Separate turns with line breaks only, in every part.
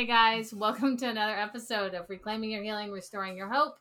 Hey guys, welcome to another episode of Reclaiming Your Healing, Restoring Your Hope.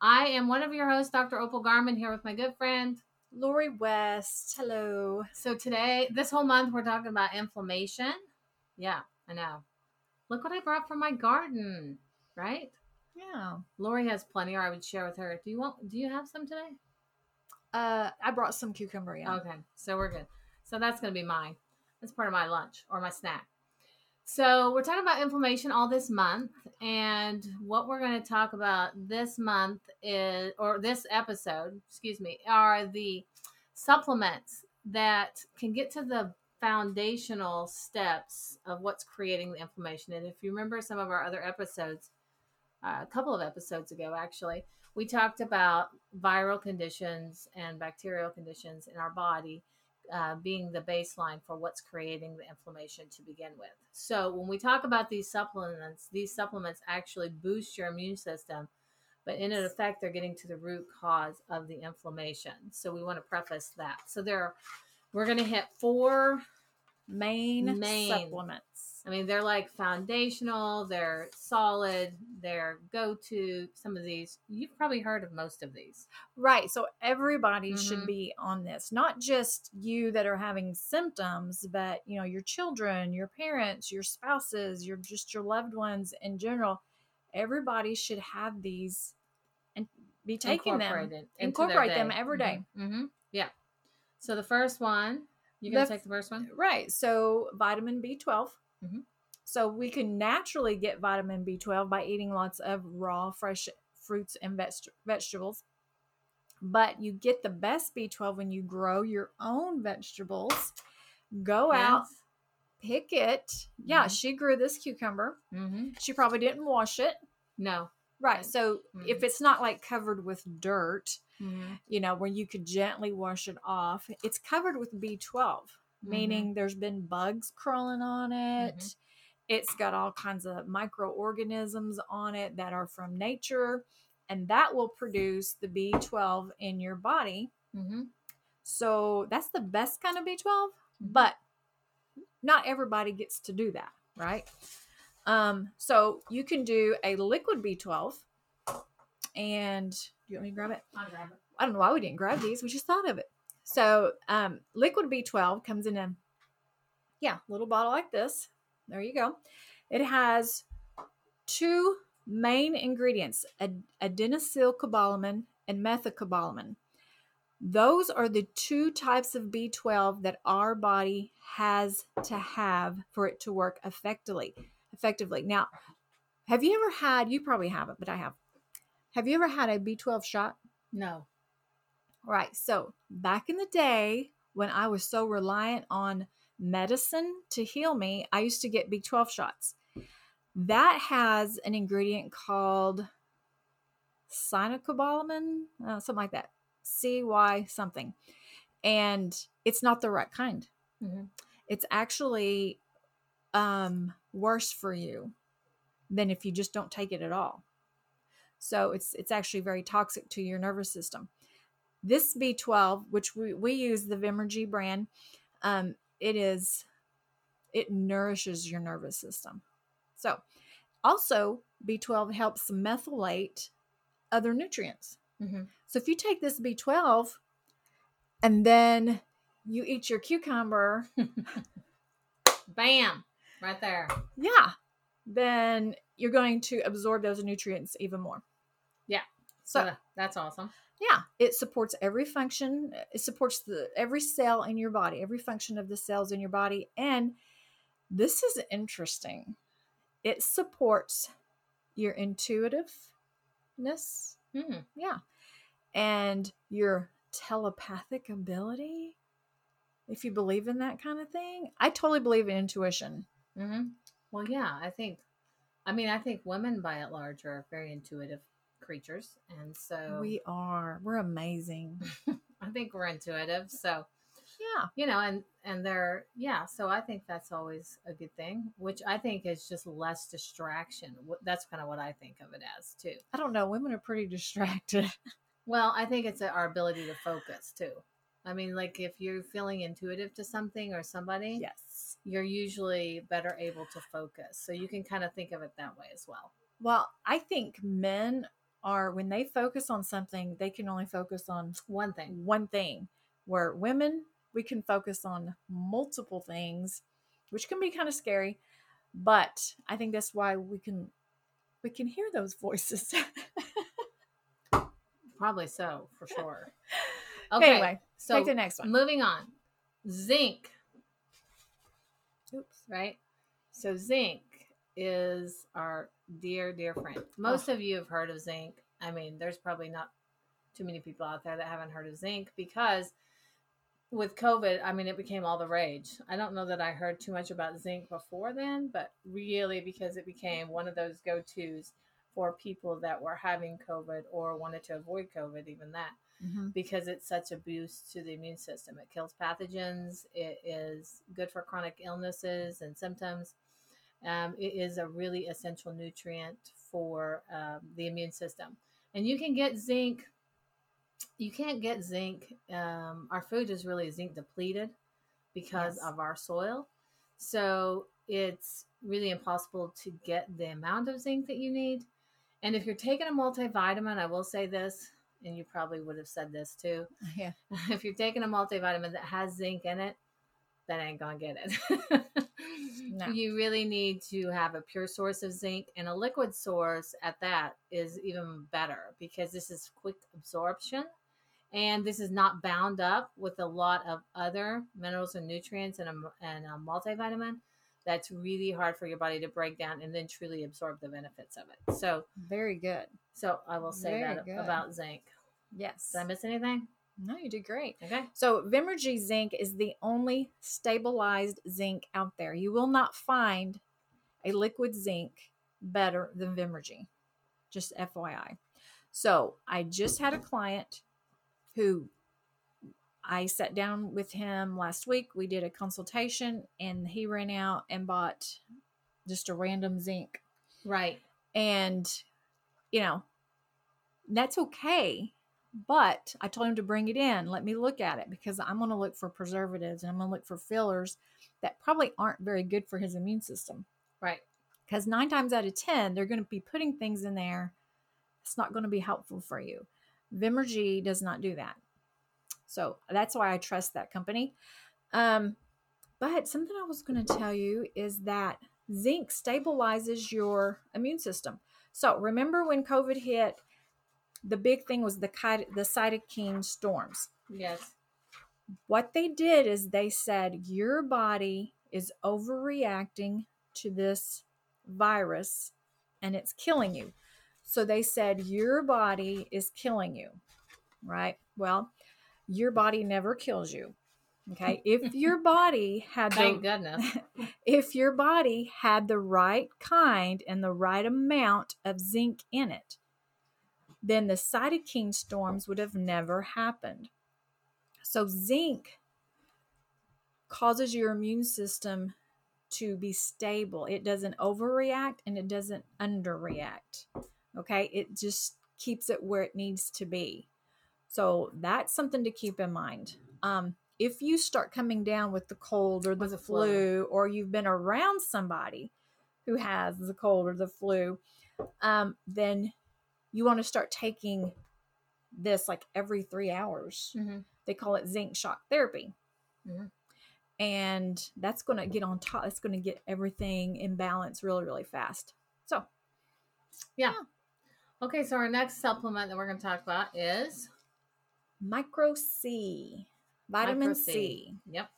I am one of your hosts, Dr. Opal Garman, here with my good friend
Lori West. Hello.
So today, this whole month, we're talking about inflammation. Yeah, I know. Look what I brought from my garden, right?
Yeah.
Lori has plenty, or I would share with her. Do you want? Do you have some today?
Uh, I brought some cucumber. Yeah.
Okay, so we're good. So that's gonna be mine. That's part of my lunch or my snack. So we're talking about inflammation all this month, and what we're going to talk about this month is, or this episode, excuse me, are the supplements that can get to the foundational steps of what's creating the inflammation. And if you remember some of our other episodes, uh, a couple of episodes ago, actually, we talked about viral conditions and bacterial conditions in our body uh, being the baseline for what's creating the inflammation to begin with. So, when we talk about these supplements, these supplements actually boost your immune system, but in effect, they're getting to the root cause of the inflammation. So, we want to preface that. So, there, we're going to hit four
main, main supplements
I mean, they're like foundational, they're solid, they're go to. Some of these, you've probably heard of most of these.
Right. So everybody mm-hmm. should be on this, not just you that are having symptoms, but you know, your children, your parents, your spouses, your just your loved ones in general. Everybody should have these and be taking them, incorporate them every day.
Mm-hmm. Mm-hmm. Yeah. So the first one, you're going to take the first one?
Right. So vitamin B12. Mm-hmm. So we can naturally get vitamin B12 by eating lots of raw, fresh fruits and vegetables. But you get the best B12 when you grow your own vegetables. Go yes. out, pick it. Yeah, mm-hmm. she grew this cucumber. Mm-hmm. She probably didn't wash it.
No.
Right. So if mm-hmm. it's not like covered with dirt, mm-hmm. you know, where you could gently wash it off, it's covered with B12 meaning mm-hmm. there's been bugs crawling on it. Mm-hmm. It's got all kinds of microorganisms on it that are from nature, and that will produce the B12 in your body. Mm-hmm. So that's the best kind of B12, mm-hmm. but not everybody gets to do that, right? Um, so you can do a liquid B12, and do you want me to grab it?
I'll grab it.
I don't know why we didn't grab these. We just thought of it. So um, liquid B12 comes in a yeah little bottle like this. There you go. It has two main ingredients: ad- adenosylcobalamin and methylcobalamin. Those are the two types of B12 that our body has to have for it to work effectively. Effectively. Now, have you ever had? You probably haven't, but I have. Have you ever had a B12 shot?
No.
Right. So back in the day when I was so reliant on medicine to heal me, I used to get B12 shots. That has an ingredient called cyanocobalamin, uh, something like that. CY something. And it's not the right kind. Mm-hmm. It's actually um, worse for you than if you just don't take it at all. So it's it's actually very toxic to your nervous system. This B12, which we, we use the Vimergy brand, um, it is it nourishes your nervous system. So, also B12 helps methylate other nutrients. Mm-hmm. So if you take this B12 and then you eat your cucumber,
bam, right there.
Yeah. Then you're going to absorb those nutrients even more.
So, that's awesome.
Yeah, it supports every function. It supports the every cell in your body, every function of the cells in your body. And this is interesting. It supports your intuitiveness. Mm-hmm. Yeah. And your telepathic ability. If you believe in that kind of thing, I totally believe in intuition.
Mm-hmm. Well, yeah, I think, I mean, I think women by and large are very intuitive creatures. And so
we are. We're amazing.
I think we're intuitive. So yeah, you know, and and they're yeah. So I think that's always a good thing, which I think is just less distraction. That's kind of what I think of it as too.
I don't know. Women are pretty distracted.
well, I think it's our ability to focus too. I mean, like if you're feeling intuitive to something or somebody,
Yes.
you're usually better able to focus. So you can kind of think of it that way as well.
Well, I think men are when they focus on something, they can only focus on
One thing.
one thing. Where women, we can focus on multiple things, which can be kind of scary. But I think that's why we can we can hear those voices.
Probably so, for sure. Okay.
Anyway,
so
take the next one.
moving on. Zinc,
Oops.
right? So zinc is our dear, dear friend. Most of you have heard of zinc. I mean, there's probably not too many people out there that haven't heard of zinc because with COVID, I mean, it became all the rage. I don't know that I heard too much about zinc before then, but really because it became one of those go tos for people that were having COVID or wanted to avoid COVID, even that
Mhm.
because it's such a boost to the immune system. It kills pathogens. It is good for chronic illnesses and symptoms. Um, it is a really essential nutrient for um, the immune system. And you can get zinc. You can't get zinc. Um, our food is really zinc depleted because
Yes.
of our soil. So it's really impossible to get the amount of zinc that you need. And if you're taking a multivitamin, I will say this, and you probably would have said this too.
Yeah.
If you're taking a multivitamin that has zinc in it, that ain't gonna get it.
No.
You really need to have a pure source of zinc, and a liquid source at that is even better because this is quick absorption, and this is not bound up with a lot of other minerals and nutrients and a, and a multivitamin. That's really hard for your body to break down and then truly absorb the benefits of it. So,
Very good.
so I will say
Very
that
good.
about zinc.
Yes.
Did I miss anything?
No, you did great.
Okay.
So, Vimergy zinc is the only stabilized zinc out there. You will not find a liquid zinc better than Vimergy. Just FYI. So, I just had a client who I sat down with him last week. We did a consultation and he ran out and bought just a random zinc.
Right.
And, you know, that's okay. But I told him to bring it in. Let me look at it because I'm going to look for preservatives and I'm going to look for fillers that probably aren't very good for his immune system.
Right.
Because nine times out of 10, they're going to be putting things in there It's not going to be helpful for you. Vimergy does not do that. So that's why I trust that company. Um, but something I was going to tell you is that zinc stabilizes your immune system. So remember when COVID hit, the big thing was the the cytokine storms.
Yes.
What they did is they said your body is overreacting to this virus and it's killing you. So they said your body is killing you. Right? Well, your body never kills you. Okay? If your body had the
Thank goodness.
if your body had the right kind and the right amount of zinc in it, then the cytokine storms would have never happened. So, zinc causes your immune system to be stable. It doesn't overreact and it doesn't underreact. Okay, it just keeps it where it needs to be. So, that's something to keep in mind. Um, if you start coming down with the cold or the
the
flu,
flu.
or you've been around somebody who has the cold or the flu, um, then you want to start taking this like every three hours.
hmm
They call it zinc shock therapy.
Mhm.
And that's going to get on top, it's going to get everything in balance really, really fast. So, yeah.
Okay, so our next supplement that we're going to talk about is
micro C, vitamin
Micro
C.
Yep.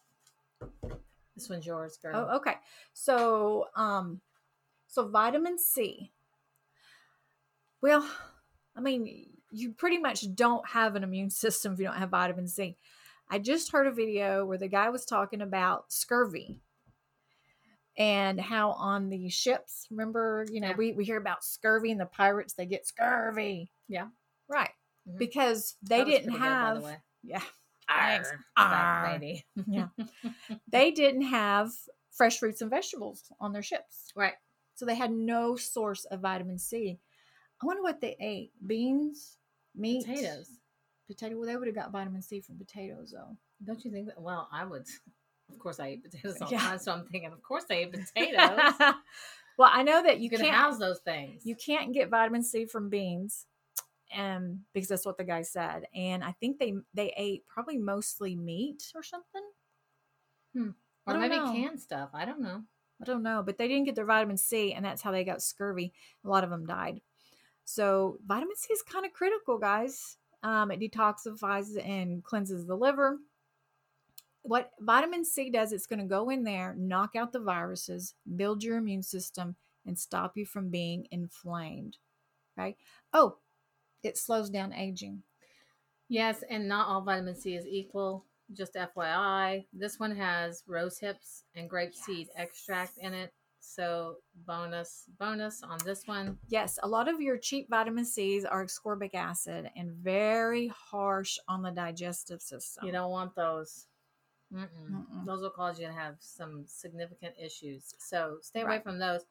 This one's yours, girl.
Oh, okay. So, um, so vitamin C. Well, I mean, you pretty much don't have an immune system if you don't have vitamin C. I just heard a video where the guy was talking about scurvy and how on the ships, remember, you know,
Yeah.
we, we hear about scurvy and the pirates, they get scurvy.
Yeah.
Right.
Mhm.
Because they didn't
pretty good,
have,
the
yeah, Thanks. Arr.
lady.
yeah, they didn't have fresh fruits and vegetables on their ships.
Right.
So they had no source of vitamin C. I wonder what they ate. Beans, meat,
Potatoes.
Potato. Well, they would have got vitamin C from potatoes, though.
Don't you think that? Well, I would. Of course, I eat potatoes all
Yeah.
the time, so I'm thinking, of course, I eat potatoes.
well, I know that you
can
can't
house those things.
you can't get vitamin C from beans, um, because that's what the guy said. And I think they they ate probably mostly meat or something. I
or maybe
know.
canned stuff. I don't know.
I don't know, but they didn't get their vitamin C, and that's how they got scurvy. A lot of them died. So vitamin C is kind of critical, guys. Um, it detoxifies and cleanses the liver. What vitamin C does, it's going to go in there, knock out the viruses, build your immune system, and stop you from being inflamed. Okay. Oh, it slows down aging.
Yes, and not all vitamin C is equal. Just FYI, this one has rose hips and grape seed extract in it. So bonus, bonus on this one.
Yes, a lot of your cheap vitamin C's are ascorbic acid and very harsh on the digestive system.
You don't want those. Mm-mm.
Mm-mm.
Those will cause you to have some significant issues. So stay away
Right.
from those.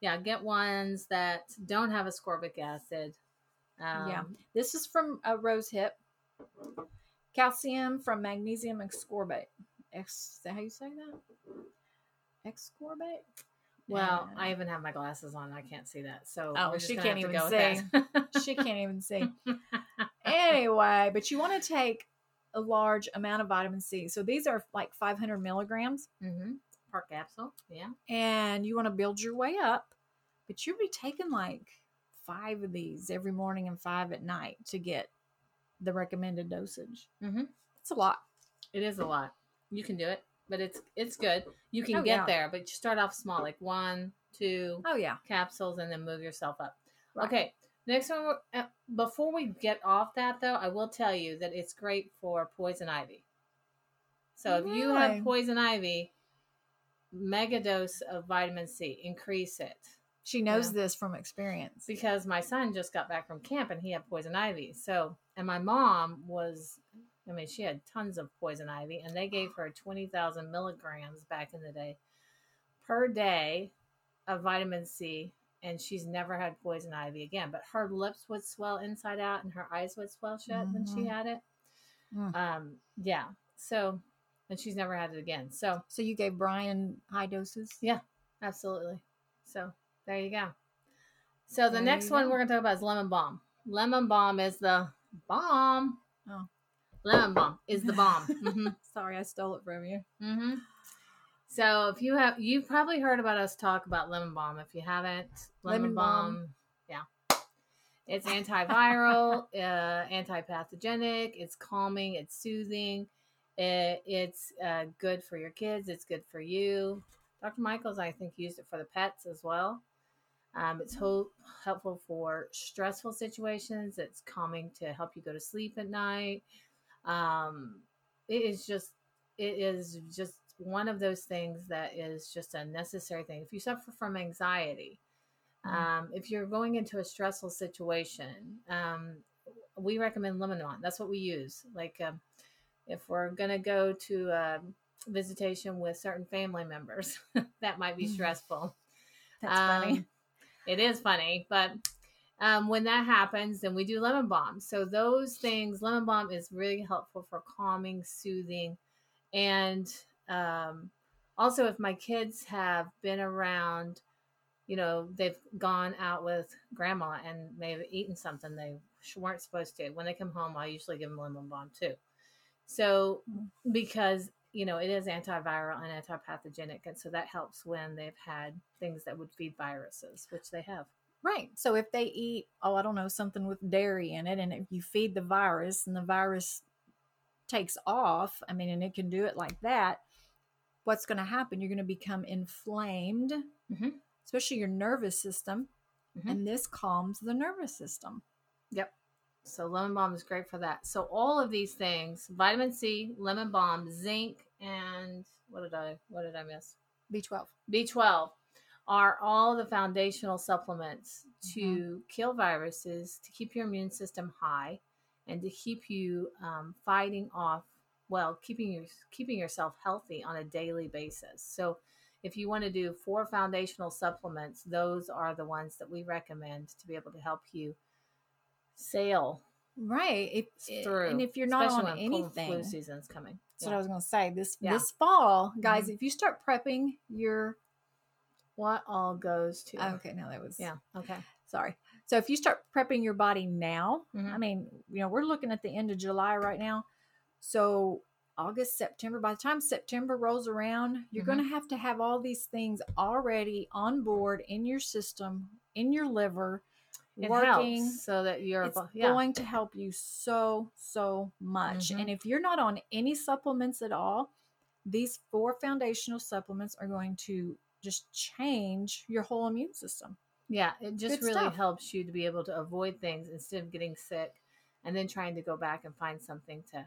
Yeah, get ones that don't have ascorbic acid. Um,
Yeah. This is from a rose hip. Calcium from magnesium ascorbate. Ex, is that how you say that? Ascorbate?
Well,
And-
I even have my glasses on. I can't see that. So
Oh, she can't even
see.
she can't even see. Anyway, but you want to take a large amount of vitamin C. So these are like 500 milligrams,
mm-hmm. Per capsule. Yeah.
and you want to build your way up. But you'll be taking like five of these every morning and five at night to get the recommended dosage.
Mm-hmm.
It's a lot.
It is a lot. You can do it, but it's it's good. You can
Oh,
get
yeah.
there, but you start off small, like one, two
Oh yeah.
capsules, and then move yourself up.
Right.
Okay. Next one. uh, Before we get off that, though, I will tell you that it's great for poison ivy. So if you have poison ivy, mega dose of vitamin C, increase it.
She knows
Yeah.
this from experience.
because my son just got back from camp and he had poison ivy. So, and my mom was, I mean, she had tons of poison ivy, and they gave her 20,000 milligrams back in the day per day of vitamin C. And she's never had poison ivy again. But her lips would swell inside out and her eyes would swell shut when she
Mhm.
had it.
Mm.
Um, yeah. So, and she's never had it again. So,
So you gave Brian high doses?
Yeah. Absolutely. So there you go. So the
There
next one
go.
we're gonna talk about is lemon balm. Lemon balm is the bomb.
Oh.
Lemon balm is the bomb. hmm
Sorry, I stole it from you.
hmm So if you have, you've probably heard about us talk about lemon balm. If you haven't, lemon,
Lemon
balm,
balm.
yeah, it's antiviral, uh, anti-pathogenic. It's calming. It's soothing. It, it's uh, good for your kids. It's good for you. Dr. Michaels, I think, used it for the pets as well. Um, it's ho- helpful for stressful situations. It's calming to help you go to sleep at night. Um, it is just, it is just one of those things that is just a necessary thing. If you suffer from anxiety,
Mhm.
um, if you're going into a stressful situation, um, we recommend lemon balm. That's what we use. Like, um, if we're going to go to a visitation with certain family members, that might be
Mhm.
stressful.
That's
Um,
funny.
It is funny, but um, when that happens, then we do lemon balm. So those things, lemon balm is really helpful for calming, soothing, and um, also if my kids have been around, you know, they've gone out with grandma and they've eaten something they weren't supposed to. When they come home, I usually give them lemon balm too. So because you know it is antiviral and antipathogenic, and so that helps when they've had things that would feed viruses, which they have.
Right. So if they eat, oh, I don't know, something with dairy in it, and if you feed the virus and the virus takes off, I mean, and it can do it like that, what's going to happen? You're going to become inflamed,
Mhm.
especially your nervous system,
Mhm.
and this calms the nervous system.
Yep. So lemon balm is great for that. So all of these things, vitamin C, lemon balm, zinc, and what did I what did I miss?
B12.
B12 are all the foundational supplements to kill viruses, to keep your immune system high, and to keep you um, fighting off. Well, keeping your keeping yourself healthy on a daily basis. So, if you want to do four foundational supplements, those are the ones that we recommend to be able to help you sail
Right. If
through.
and if you're not
especially
on anything,
flu season's coming.
that's what I was going to say. This
Yeah.
this fall, guys,
Mhm.
if you start prepping your
What all goes to?
oh, okay, no, that was
Yeah. Okay.
Sorry. So if you start prepping your body now,
Mhm.
I mean, you know, we're looking at the end of July right now. So August, September, by the time September rolls around, you're
Mhm.
going to have to have all these things already on board in your system, in your liver,
It
working.
helps so that you're
It's
yeah.
going to help you so, so much.
Mhm.
And if you're not on any supplements at all, these four foundational supplements are going to just change your whole immune system.
Yeah, it just
Good
really
stuff.
helps you to be able to avoid things instead of getting sick and then trying to go back and find something to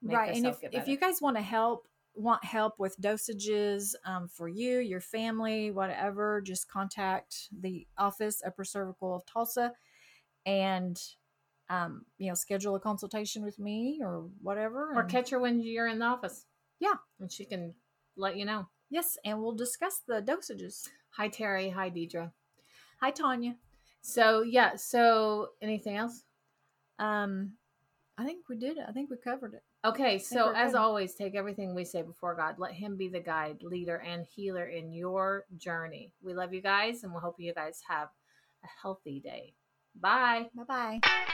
make
right and if, if you guys want to help want help with dosages um, for you your family whatever just contact the office upper cervical of tulsa and um, you know schedule a consultation with me or whatever
or
and-
catch her when you're in the office.
Yeah.
And she can let you know.
Yes and we'll discuss the dosages
Hi Terry, hi Deidre.
hi tanya
So yeah, so anything else?
um i think we did it i think we covered it
Okay, so as
good.
always, take everything we say before God. Let Him be the guide, leader, and healer in your journey. We love you guys, and we hope you guys have a healthy day. Bye.
bye bye